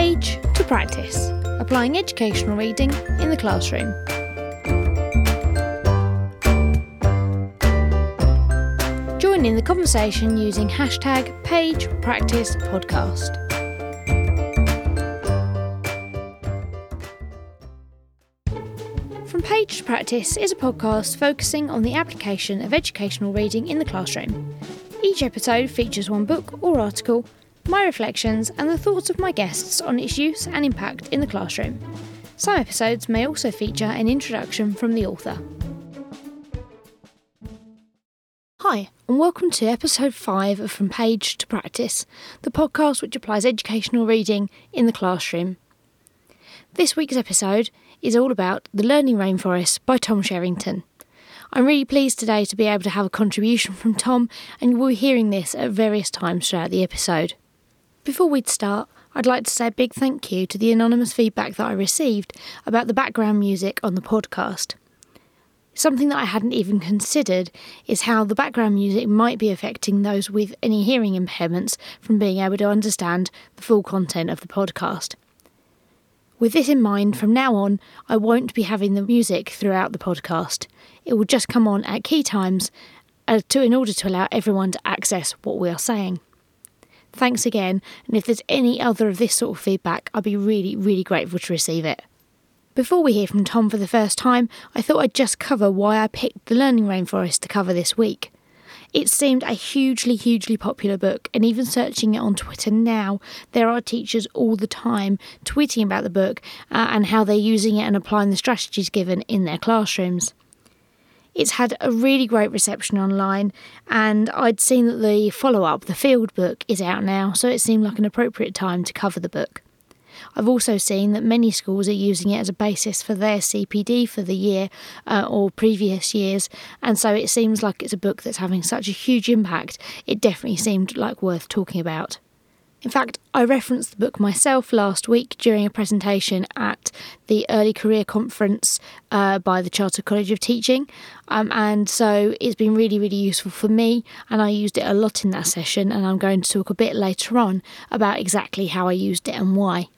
page to practice, applying educational reading in the classroom. Join in the conversation using hashtag page practice podcast. From Page to Practice is a podcast focusing on the application of educational reading in the classroom. Each episode features one book or article, my reflections, and the thoughts of my guests on its use and impact in the classroom. Some episodes may also feature an introduction from the author. Hi, and welcome to episode 5 of From Page to Practice, the podcast which applies educational reading in the classroom. This week's episode is all about The Learning Rainforest by Tom Sherrington. I'm really pleased today to be able to have a contribution from Tom, and you will be hearing this at various times throughout the episode. Before we'd start, I'd like to say a big thank you to the anonymous feedback that I received about the background music on the podcast. Something that I hadn't even considered is how the background music might be affecting those with any hearing impairments from being able to understand the full content of the podcast. With this in mind, from now on, I won't be having the music throughout the podcast. It will just come on at key times uh, to, in order to allow everyone to access what we are saying. Thanks again, and if there's any other of this sort of feedback, I'd be really, really grateful to receive it. Before we hear from Tom for the first time, I thought I'd just cover why I picked The Learning Rainforest to cover this week. It seemed a hugely, hugely popular book, and even searching it on Twitter now, there are teachers all the time tweeting about the book uh, and how they're using it and applying the strategies given in their classrooms. It's had a really great reception online, and I'd seen that the follow up, the field book, is out now, so it seemed like an appropriate time to cover the book. I've also seen that many schools are using it as a basis for their CPD for the year uh, or previous years, and so it seems like it's a book that's having such a huge impact, it definitely seemed like worth talking about. In fact, I referenced the book myself last week during a presentation at the Early Career Conference uh, by the Charter College of Teaching, um, and so it's been really, really useful for me, and I used it a lot in that session, and I'm going to talk a bit later on about exactly how I used it and why.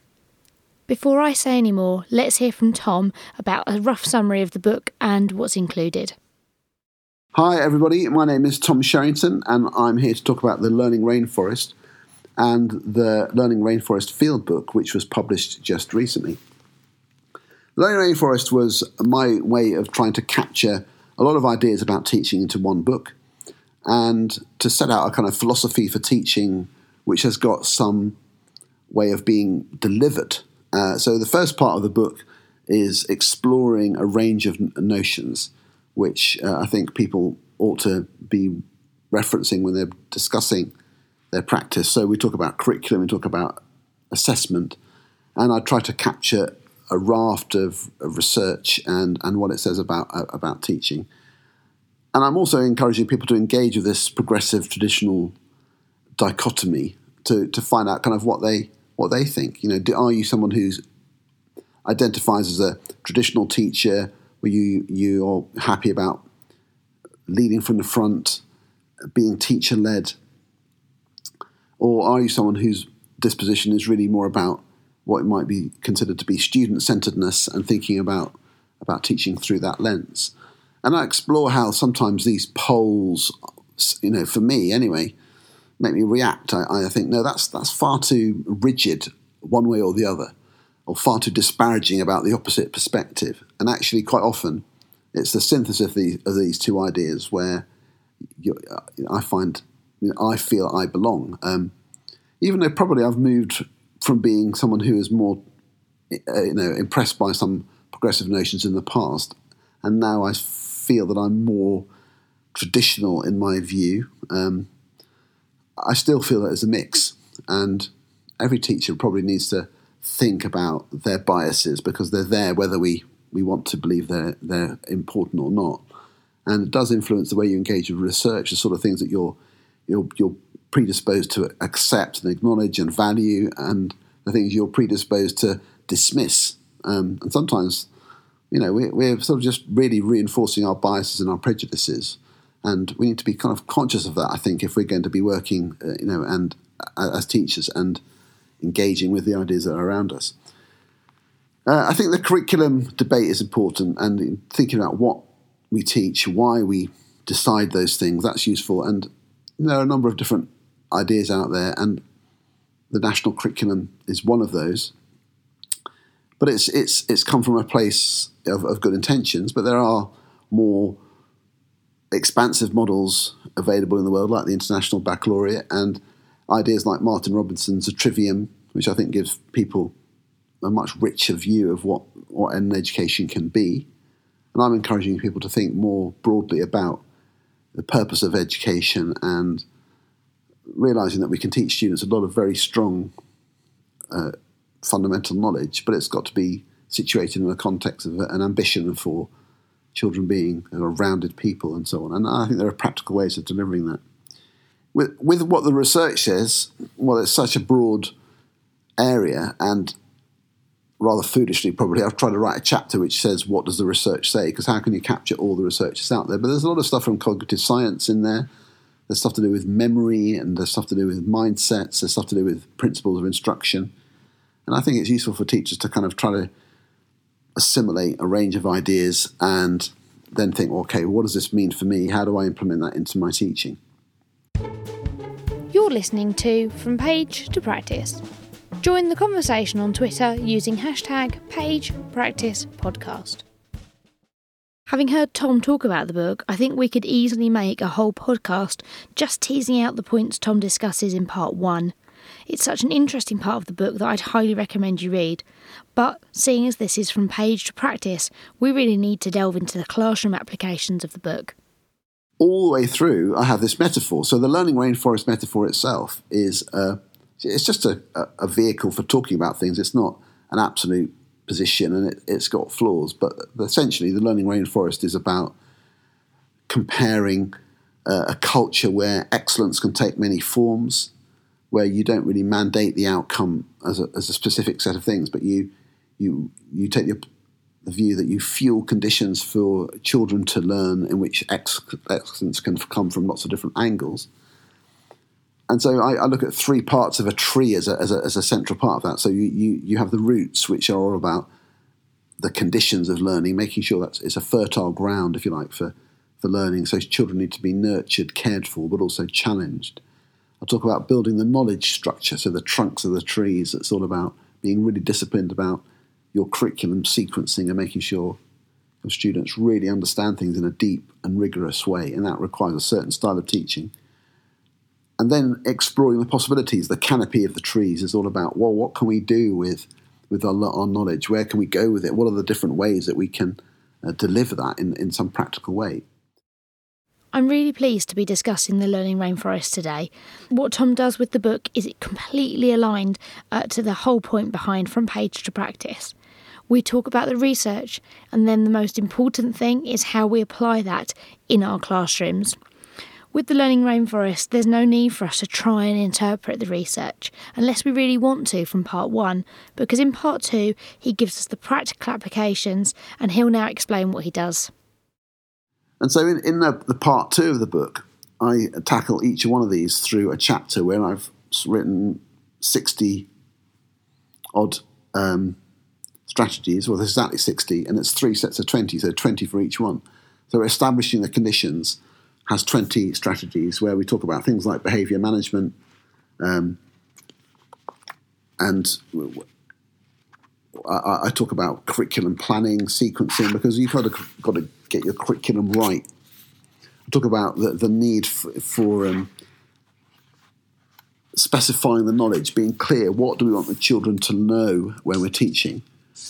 Before I say any more, let's hear from Tom about a rough summary of the book and what's included. Hi, everybody. My name is Tom Sherrington, and I'm here to talk about the Learning Rainforest and the Learning Rainforest Field Book, which was published just recently. Learning Rainforest was my way of trying to capture a lot of ideas about teaching into one book and to set out a kind of philosophy for teaching which has got some way of being delivered uh, so the first part of the book is exploring a range of n- notions, which uh, I think people ought to be referencing when they're discussing their practice. So we talk about curriculum, we talk about assessment, and I try to capture a raft of, of research and, and what it says about uh, about teaching. And I'm also encouraging people to engage with this progressive traditional dichotomy to, to find out kind of what they what they think. You know, do, are you someone who's identifies as a traditional teacher, where you you're happy about leading from the front, being teacher led, or are you someone whose disposition is really more about what might be considered to be student centeredness and thinking about about teaching through that lens? And I explore how sometimes these poles, you know, for me anyway, make me react. I, I think no, that's that's far too rigid one way or the other, or far too disparaging about the opposite perspective. And actually, quite often, it's the synthesis of these of these two ideas where you, I find I feel I belong. Um, even though probably I've moved from being someone who is more uh, you know impressed by some progressive notions in the past, and now I feel that I'm more traditional in my view. Um, I still feel that it's a mix, and every teacher probably needs to think about their biases because they're there whether we, we want to believe they're they're important or not, and it does influence the way you engage with research, the sort of things that you're you're you're predisposed to accept and acknowledge and value, and the things you're predisposed to dismiss. Um, and sometimes, you know, we're, we're sort of just really reinforcing our biases and our prejudices and we need to be kind of conscious of that. I think if we're going to be working, uh, you know, and uh, as teachers and engaging with the ideas that are around us. Uh, I think the curriculum debate is important, and thinking about what we teach, why we decide those things, that's useful. And there are a number of different ideas out there, and the national curriculum is one of those. But it's it's it's come from a place of, of good intentions, but there are more expansive models available in the world, like the International Baccalaureate, and ideas like Martin Robinson's A Trivium, which I think gives people a much richer view of what, what an education can be. And I'm encouraging people to think more broadly about the purpose of education and realizing that we can teach students a lot of very strong uh, fundamental knowledge, but it's got to be situated in the context of an ambition for children being you know, rounded people and so on. And I think there are practical ways of delivering that. With, with what the research says, well, it's such a broad area, and rather foolishly, probably, I've tried to write a chapter which says, What does the research say? Because how can you capture all the research that's out there? But there's a lot of stuff from cognitive science in there. There's stuff to do with memory, and there's stuff to do with mindsets, there's stuff to do with principles of instruction. And I think it's useful for teachers to kind of try to assimilate a range of ideas and then think, okay, what does this mean for me? How do I implement that into my teaching? You're listening to From Page to Practice. Join the conversation on Twitter using hashtag PagePracticePodcast. Having heard Tom talk about the book, I think we could easily make a whole podcast just teasing out the points Tom discusses in part one. It's such an interesting part of the book that I'd highly recommend you read. But seeing as this is from page to practice, we really need to delve into the classroom applications of the book. All the way through, I have this metaphor. So the learning rainforest metaphor itself is a, it's just a, a vehicle for talking about things. It's not an absolute position, and it, has got flaws. But essentially, the learning rainforest is about comparing uh, a culture where excellence can take many forms where you don't really mandate the outcome as a, as a specific set of things, but you you you take the, the view that you fuel conditions for children to learn in which ex- excellence can come from lots of different angles. And so I, I look at three parts of a tree as a, as a, as a central part of that. So you, you, you have the roots, which are all about the conditions of learning, making sure that it's a fertile ground, if you like, for, for learning. So children need to be nurtured, cared for, but also challenged. I talk about building the knowledge structure, so the trunks of the trees. It's all about being really disciplined about your curriculum sequencing and making sure your students really understand things in a deep and rigorous way, and that requires a certain style of teaching. And then exploring the possibilities. The canopy of the trees is all about well, what can we do with with our, our knowledge? Where can we go with it? What are the different ways that we can uh, deliver that in, in some practical way? I'm really pleased to be discussing the Learning Rainforest today. What Tom does with the book is it completely aligned uh, to the whole point behind From Page to Practice. We talk about the research, and then the most important thing is how we apply that in our classrooms. With the Learning Rainforest, there's no need for us to try and interpret the research unless we really want to from part one, because in part two, he gives us the practical applications and he'll now explain what he does. And so in, in the, the, part two of the book, I tackle each one of these through a chapter where I've written 60 odd um, strategies. Well, there's exactly 60, and it's three sets of 20, so 20 for each one. So establishing the conditions has 20 strategies where we talk about things like behavior management um, and I, I, talk about curriculum planning, sequencing, because you've got to, got to get your curriculum right. I talk about the, the need for, for um, specifying the knowledge, being clear. What do we want the children to know when we're teaching?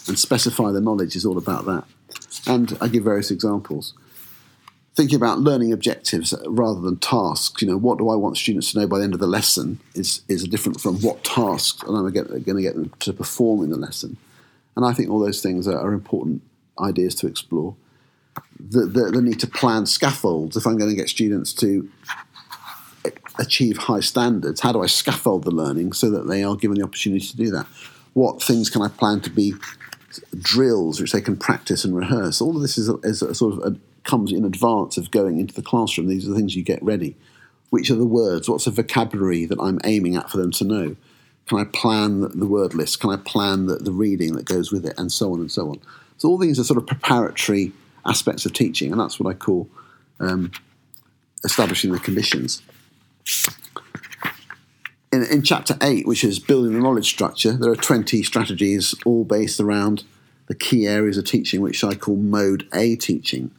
And specify the knowledge is all about that. And I give various examples. Thinking about learning objectives rather than tasks. You know, what do I want students to know by the end of the lesson is is different from what tasks am I going to get them to perform in the lesson. And I think all those things are, are important ideas to explore the, the, the need to plan scaffolds if I'm going to get students to achieve high standards. How do I scaffold the learning so that they are given the opportunity to do that? What things can I plan to be drills which they can practice and rehearse? All of this is, a, is a sort of a, comes in advance of going into the classroom. These are the things you get ready. Which are the words? What's the vocabulary that I'm aiming at for them to know? Can I plan the, word list? Can I plan the, the reading that goes with it, and so on and so on? So all these are sort of preparatory aspects of teaching, and that's what I call um, establishing the conditions. In, in, chapter 8, which is building the knowledge structure, there are 20 strategies all based around the key areas of teaching, which I call mode A teaching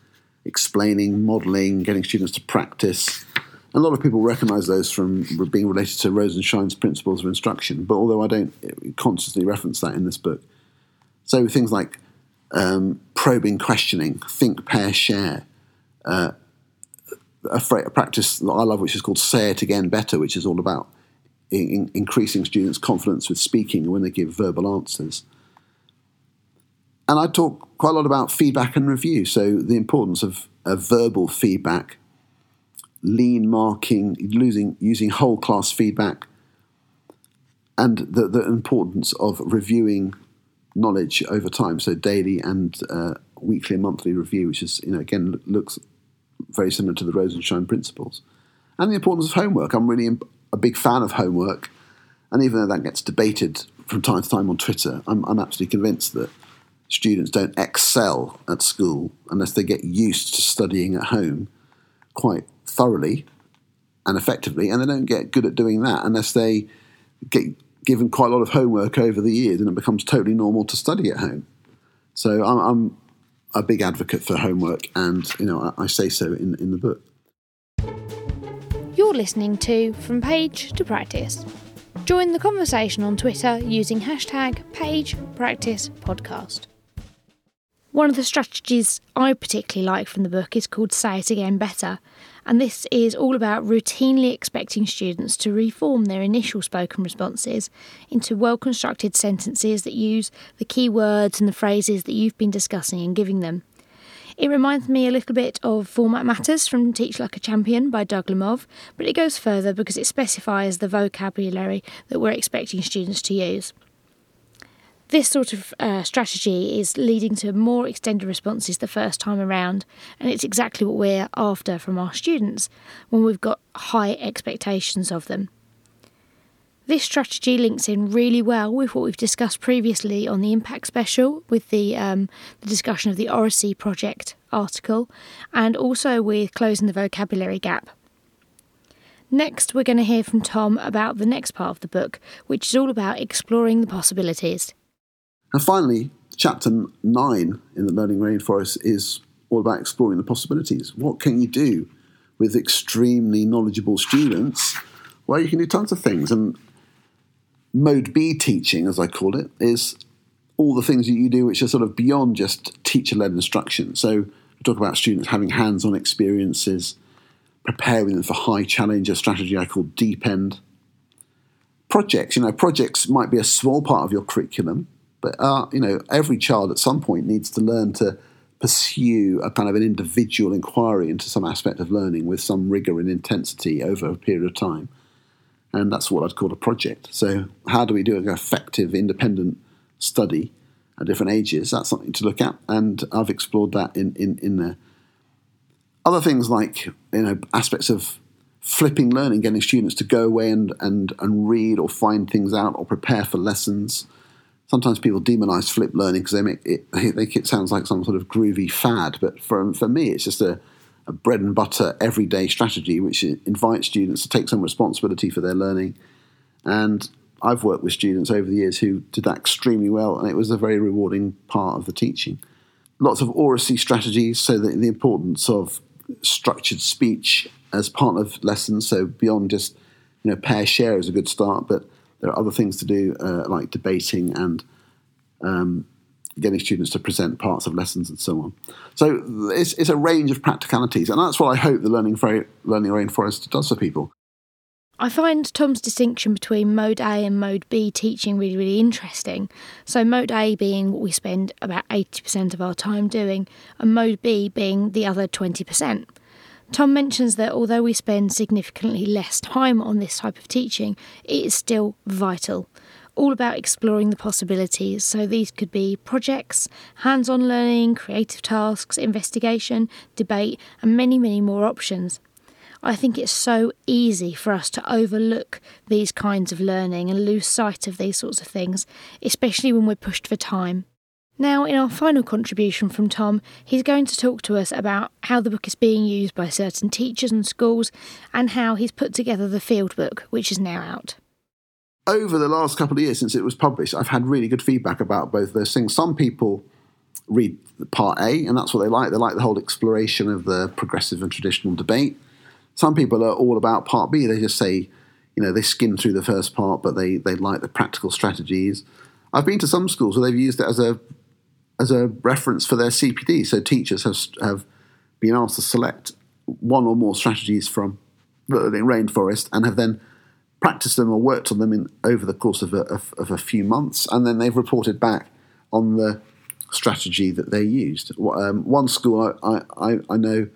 explaining, modelling, getting students to practice. A lot of people recognise those from being related to Rosenshine's principles of instruction, but although I don't constantly reference that in this book. So things like um, probing questioning, think, pair, share. Uh, a, a, practice that I love, which is called Say It Again Better, which is all about in, increasing students' confidence with speaking when they give verbal answers. And I talk quite a lot about feedback and review, so the importance of, of verbal feedback, lean marking, losing, using whole class feedback, and the, the importance of reviewing knowledge over time, so daily and uh, weekly and monthly review, which is, you know, again, looks very similar to the Rosenshine principles. And the importance of homework. I'm really a big fan of homework, and even though that gets debated from time to time on Twitter, I'm, I'm absolutely convinced that students don't excel at school unless they get used to studying at home quite thoroughly and effectively, and they don't get good at doing that unless they get given quite a lot of homework over the years and it becomes totally normal to study at home. So I'm, I'm a big advocate for homework, and you know I, I say so in, in the book. You're listening to From Page to Practice. Join the conversation on Twitter using hashtag PagePracticePodcast. One of the strategies I particularly like from the book is called Say It Again Better, and this is all about routinely expecting students to reform their initial spoken responses into well constructed sentences that use the key words and the phrases that you've been discussing and giving them. It reminds me a little bit of Format Matters from Teach Like a Champion by Doug Lemov, but it goes further because it specifies the vocabulary that we're expecting students to use. This sort of uh, strategy is leading to more extended responses the first time around, and it's exactly what we're after from our students when we've got high expectations of them. This strategy links in really well with what we've discussed previously on the Impact Special, with the, um, the discussion of the Oracy Project article, and also with closing the vocabulary gap. Next, we're going to hear from Tom about the next part of the book, which is all about exploring the possibilities. And finally, chapter nine in the Learning Rainforest is all about exploring the possibilities. What can you do with extremely knowledgeable students? Well, you can do tons of things. And mode B teaching, as I call it, is all the things that you do which are sort of beyond just teacher led instruction. So, we talk about students having hands on experiences, preparing them for high challenge, a strategy I call deep end. Projects, you know, projects might be a small part of your curriculum, but uh, you know, every child at some point needs to learn to pursue a kind of an individual inquiry into some aspect of learning with some rigor and intensity over a period of time. And that's what I'd call a project. So, how do we do an effective, independent study at different ages? That's something to look at, and I've explored that in, in, in. Other things like you know aspects of flipping learning, getting students to go away and, and, and read or find things out or prepare for lessons sometimes people demonize flip learning because they make it, they it sounds like some sort of groovy fad. But for, for me, it's just a, a bread and butter everyday strategy which invites students to take some responsibility for their learning. And I've worked with students over the years who did that extremely well, and it was a very rewarding part of the teaching. Lots of oracy strategies, so the, the importance of structured speech as part of lessons. So beyond just you know pair share is a good start, but there are other things to do, uh, like debating and um, getting students to present parts of lessons and so on. So it's, it's, a range of practicalities, and that's what I hope the Learning, Learning Rainforest does for people. I find Tom's distinction between mode A and mode B teaching really, really interesting. So, mode A being what we spend about 80% of our time doing, and mode B being the other 20%. Tom mentions that although we spend significantly less time on this type of teaching, it is still vital. All about exploring the possibilities. So these could be projects, hands on learning, creative tasks, investigation, debate, and many, many more options. I think it's so easy for us to overlook these kinds of learning and lose sight of these sorts of things, especially when we're pushed for time. Now, in our final contribution from Tom, he's going to talk to us about how the book is being used by certain teachers and schools and how he's put together the field book, which is now out. Over the last couple of years since it was published, I've had really good feedback about both those things. Some people read part A, and that's what they like. They like the whole exploration of the progressive and traditional debate. Some people are all about part B. They just say, you know, they skim through the first part, but they, they like the practical strategies. I've been to some schools where they've used it as a as a reference for their CPD. So teachers have have been asked to select one or more strategies from the rainforest and have then practiced them or worked on them in over the course of a, of, of a few months, and then they've reported back on the strategy that they used. Um, one school I, I, I know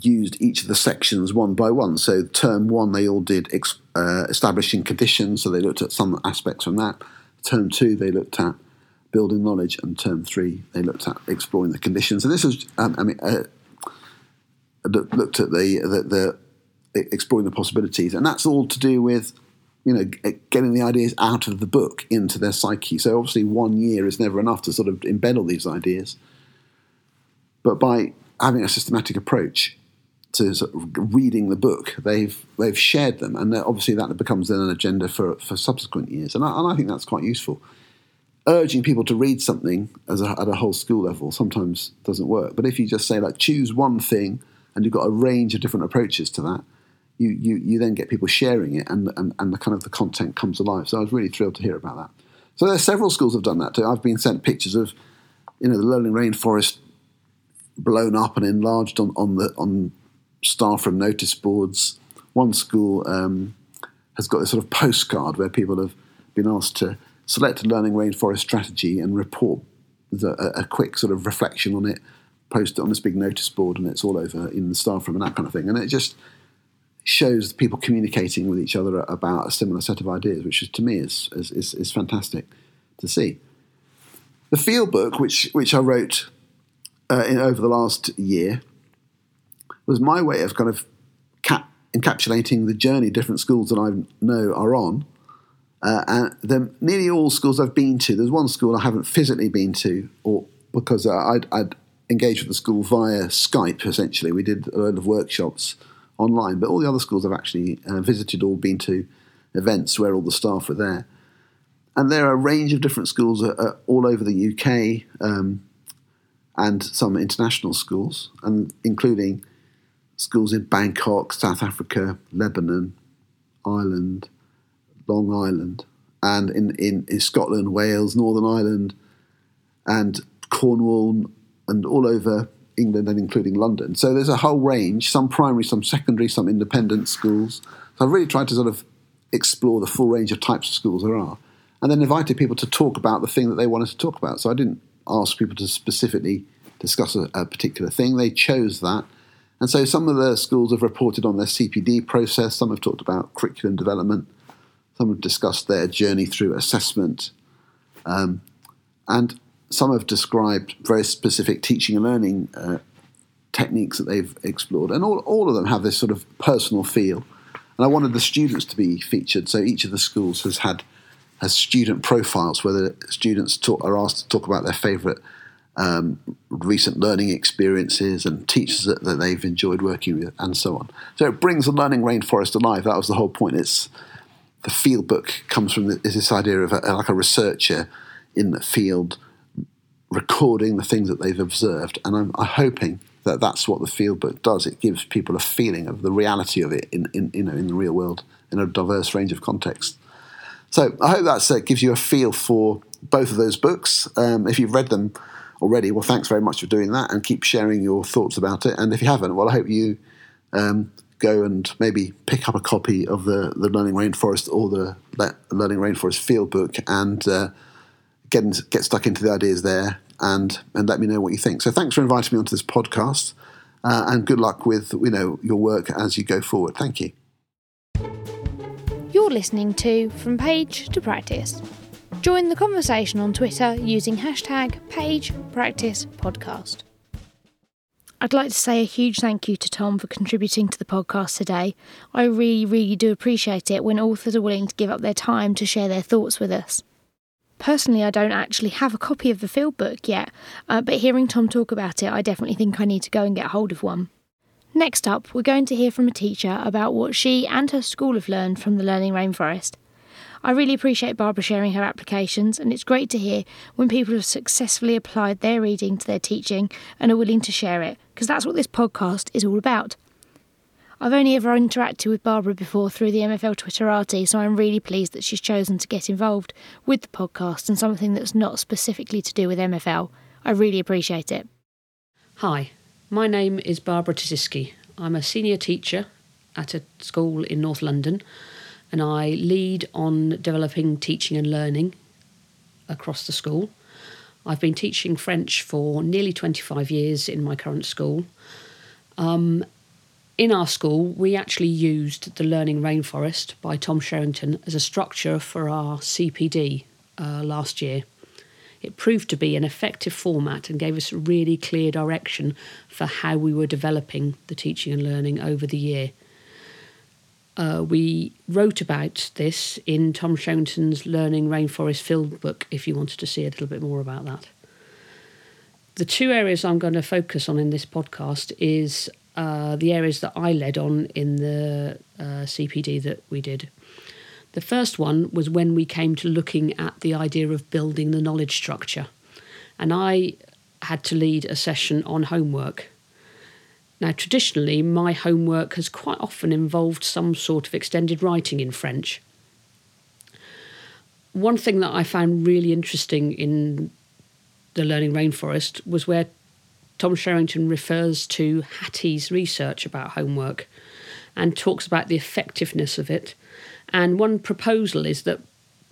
used each of the sections one by one. So, term one, they all did ex, uh, establishing conditions, so they looked at some aspects from that. Term two, they looked at building knowledge, and term three, they looked at exploring the conditions. And this was, um, I mean, uh, looked at the, the, the exploring the possibilities, and that's all to do with you know, getting the ideas out of the book into their psyche. So obviously, one year is never enough to sort of embed all these ideas. But by having a systematic approach to sort of reading the book, they've they've shared them, and obviously that becomes then an agenda for for subsequent years. And I, and I think that's quite useful. Urging people to read something as a, at a whole school level sometimes doesn't work. But if you just say like choose one thing, and you've got a range of different approaches to that, you, you, you then get people sharing it and, and, and the kind of the content comes alive. So I was really thrilled to hear about that. So there are several schools have done that too. I've been sent pictures of, you know, the learning rainforest blown up and enlarged on, on the on staff from notice boards. One school um, has got this sort of postcard where people have been asked to select a learning rainforest strategy and report the, a, a, quick sort of reflection on it, post it on this big notice board, and it's all over in the staff room and that kind of thing. And it just shows people communicating with each other about a similar set of ideas, which is, to me is, is, is fantastic to see. The field book, which, which I wrote uh, in, over the last year, was my way of kind of cap- encapsulating the journey different schools that I know are on. Uh, and they're nearly all schools I've been to. There's one school I haven't physically been to, or because I'd, I'd engaged with the school via Skype. Essentially, we did a load of workshops online, but all the other schools I've actually uh, visited or been to events where all the staff were there. And there are a range of different schools uh, uh all over the UK um, and some international schools, and including schools in Bangkok, South Africa, Lebanon, Ireland, Long Island, and in, in, in Scotland, Wales, Northern Ireland, and Cornwall, and all over England and including London. So there's a whole range, some primary, some secondary, some independent schools. So I've really tried to sort of explore the full range of types of schools there are. And then invited people to talk about the thing that they wanted to talk about. So I didn't ask people to specifically discuss a, a particular thing, they chose that. And so some of the schools have reported on their CPD process, some have talked about curriculum development, some have discussed their journey through assessment. Um, and some have described very specific teaching and learning uh, techniques that they've explored, and all, all of them have this sort of personal feel. And I wanted the students to be featured, so each of the schools has had has student profiles where the students talk, are asked to talk about their favourite um, recent learning experiences and teachers that, that, they've enjoyed working with, and so on. So it brings the learning rainforest alive. That was the whole point. It's the field book comes from this idea of a, like a researcher in the field recording the things that they've observed. And I'm, I'm, hoping that that's what the field book does. It gives people a feeling of the reality of it in, in you know in the real world in a diverse range of contexts. So I hope that uh, gives you a feel for both of those books. Um, if you've read them already, well, thanks very much for doing that, and keep sharing your thoughts about it. And if you haven't, well, I hope you um, go and maybe pick up a copy of the the Learning Rainforest or the Learning Rainforest field book and. Uh, get, get stuck into the ideas there and, and let me know what you think. So thanks for inviting me onto this podcast uh, and good luck with you know your work as you go forward. Thank you. You're listening to From Page to Practice. Join the conversation on Twitter using hashtag PagePracticePodcast. I'd like to say a huge thank you to Tom for contributing to the podcast today. I really, really do appreciate it when authors are willing to give up their time to share their thoughts with us. Personally, I don't actually have a copy of the field book yet, uh, but hearing Tom talk about it, I definitely think I need to go and get hold of one. Next up, we're going to hear from a teacher about what she and her school have learned from the Learning Rainforest. I really appreciate Barbara sharing her applications, and it's great to hear when people have successfully applied their reading to their teaching and are willing to share it, because that's what this podcast is all about. I've only ever interacted with Barbara before through the MFL Twitterati, so I'm really pleased that she's chosen to get involved with the podcast and something that's not specifically to do with MFL. I really appreciate it. Hi, my name is Barbara Tisiski. I'm a senior teacher at a school in North London and I lead on developing teaching and learning across the school. I've been teaching French for nearly 25 years in my current school. Um, in our school, we actually used the Learning Rainforest by Tom Sherrington as a structure for our CPD uh, last year. It proved to be an effective format and gave us a really clear direction for how we were developing the teaching and learning over the year. Uh, we wrote about this in Tom Sherrington's Learning Rainforest Field book if you wanted to see a little bit more about that. The two areas I'm going to focus on in this podcast is uh, the areas that I led on in the uh, CPD that we did. The first one was when we came to looking at the idea of building the knowledge structure. And I had to lead a session on homework now, traditionally, my homework has quite often involved some sort of extended writing in French. One thing that I found really interesting in the Learning Rainforest was where Tom Sherrington refers to Hattie's research about homework and talks about the effectiveness of it. And one proposal is that,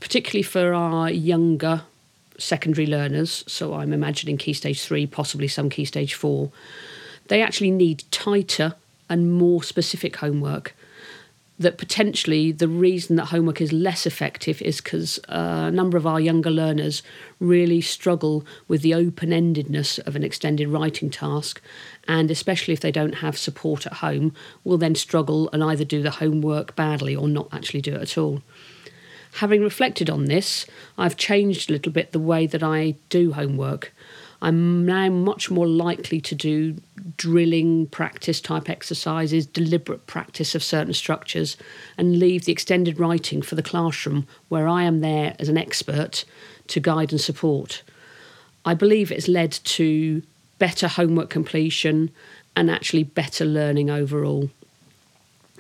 particularly for our younger secondary learners, so I'm imagining Key Stage 3, possibly some Key Stage 4, they actually need tighter and more specific homework. That potentially the reason that homework is less effective is because uh, a number of our younger learners really struggle with the open endedness of an extended writing task, and especially if they don't have support at home, will then struggle and either do the homework badly or not actually do it at all. Having reflected on this, I've changed a little bit the way that I do homework. I'm now much more likely to do drilling practice type exercises, deliberate practice of certain structures, and leave the extended writing for the classroom where I am there as an expert to guide and support. I believe it's led to better homework completion and actually better learning overall.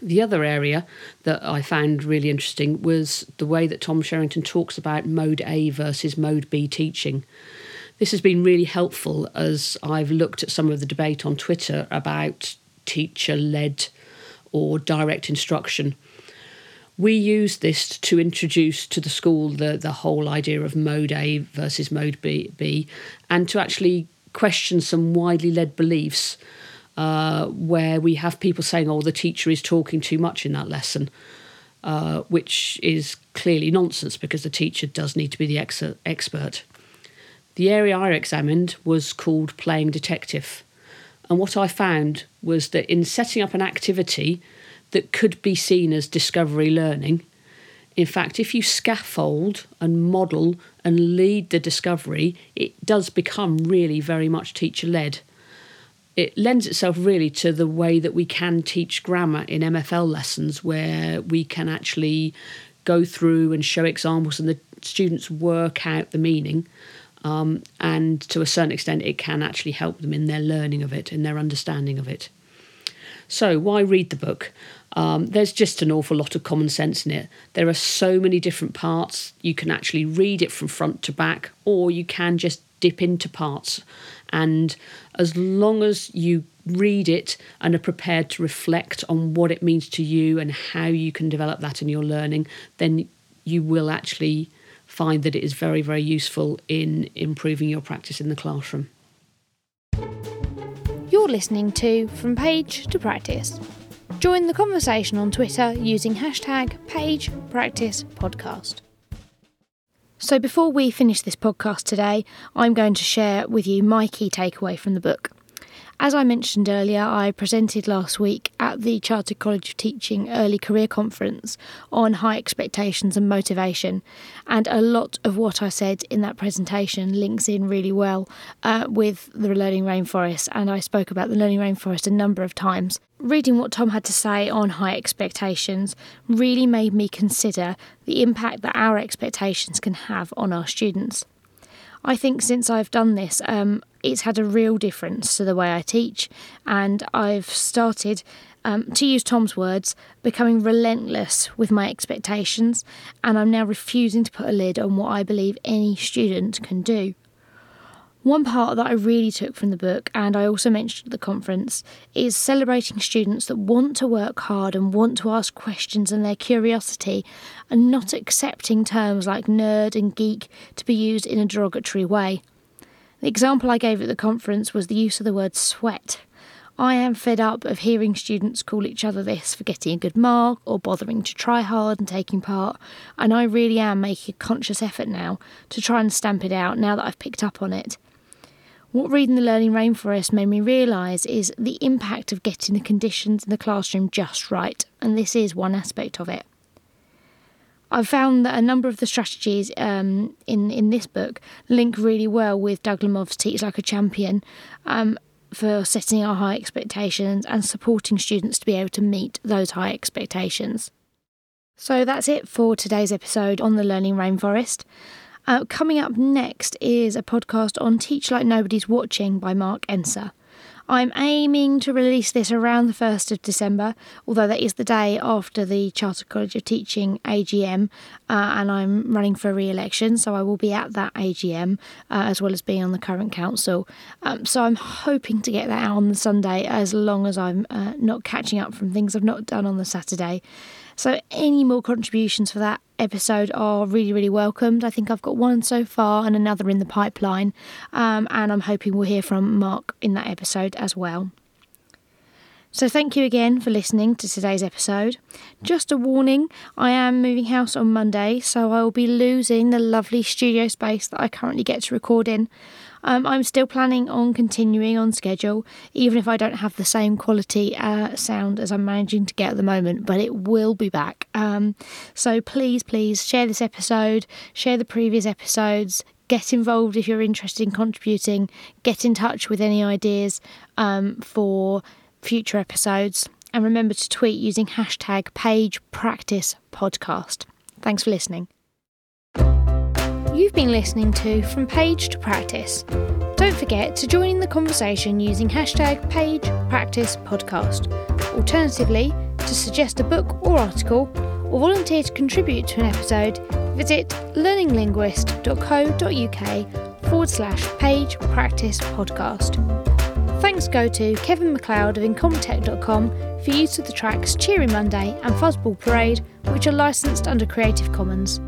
The other area that I found really interesting was the way that Tom Sherrington talks about mode A versus mode B teaching. This has been really helpful as I've looked at some of the debate on Twitter about teacher led or direct instruction. We use this to introduce to the school the, the whole idea of mode A versus mode B, B and to actually question some widely led beliefs uh, where we have people saying, oh, the teacher is talking too much in that lesson, uh, which is clearly nonsense because the teacher does need to be the ex- expert. The area I examined was called playing detective. And what I found was that in setting up an activity that could be seen as discovery learning, in fact, if you scaffold and model and lead the discovery, it does become really very much teacher led. It lends itself really to the way that we can teach grammar in MFL lessons, where we can actually go through and show examples and the students work out the meaning. Um, and to a certain extent, it can actually help them in their learning of it, in their understanding of it. So, why read the book? Um, there's just an awful lot of common sense in it. There are so many different parts. You can actually read it from front to back, or you can just dip into parts. And as long as you read it and are prepared to reflect on what it means to you and how you can develop that in your learning, then you will actually find that it is very, very useful in improving your practice in the classroom. You're listening to From Page to Practice. Join the conversation on Twitter using hashtag PagePracticePodcast. So, before we finish this podcast today, I'm going to share with you my key takeaway from the book. As I mentioned earlier, I presented last week at the Chartered College of Teaching Early Career Conference on high expectations and motivation, and a lot of what I said in that presentation links in really well uh, with the Learning Rainforest, and I spoke about the Learning Rainforest a number of times. Reading what Tom had to say on high expectations really made me consider the impact that our expectations can have on our students. I think since I've done this, um, it's had a real difference to the way I teach, and I've started, um, to use Tom's words, becoming relentless with my expectations, and I'm now refusing to put a lid on what I believe any student can do. One part that I really took from the book, and I also mentioned at the conference, is celebrating students that want to work hard and want to ask questions and their curiosity, and not accepting terms like nerd and geek to be used in a derogatory way. The example I gave at the conference was the use of the word sweat. I am fed up of hearing students call each other this for getting a good mark or bothering to try hard and taking part, and I really am making a conscious effort now to try and stamp it out now that I've picked up on it. What reading the Learning Rainforest made me realise is the impact of getting the conditions in the classroom just right, and this is one aspect of it. I've found that a number of the strategies um, in in this book link really well with Doug Lemov's Teach Like a Champion um, for setting our high expectations and supporting students to be able to meet those high expectations. So that's it for today's episode on the Learning Rainforest. Uh, coming up next is a podcast on Teach Like Nobody's Watching by Mark Enser. I'm aiming to release this around the 1st of December, although that is the day after the Charter College of Teaching AGM, uh, and I'm running for re election, so I will be at that AGM uh, as well as being on the current council. Um, so I'm hoping to get that out on the Sunday as long as I'm uh, not catching up from things I've not done on the Saturday. So, any more contributions for that episode are really, really welcomed. I think I've got one so far and another in the pipeline, um, and I'm hoping we'll hear from Mark in that episode as well. So, thank you again for listening to today's episode. Just a warning I am moving house on Monday, so I will be losing the lovely studio space that I currently get to record in. Um, I'm still planning on continuing on schedule, even if I don't have the same quality uh, sound as I'm managing to get at the moment, but it will be back. Um, so please, please share this episode, share the previous episodes, get involved if you're interested in contributing, get in touch with any ideas um, for future episodes, and remember to tweet using hashtag page practice podcast. Thanks for listening. You've been listening to From Page to Practice. Don't forget to join in the conversation using hashtag Page Practice Podcast. Alternatively, to suggest a book or article, or volunteer to contribute to an episode, visit learninglinguist.co.uk forward slash page practice podcast. Thanks go to Kevin MacLeod of Incompetech.com for use of the tracks Cheery Monday and Fuzzball Parade, which are licensed under Creative Commons.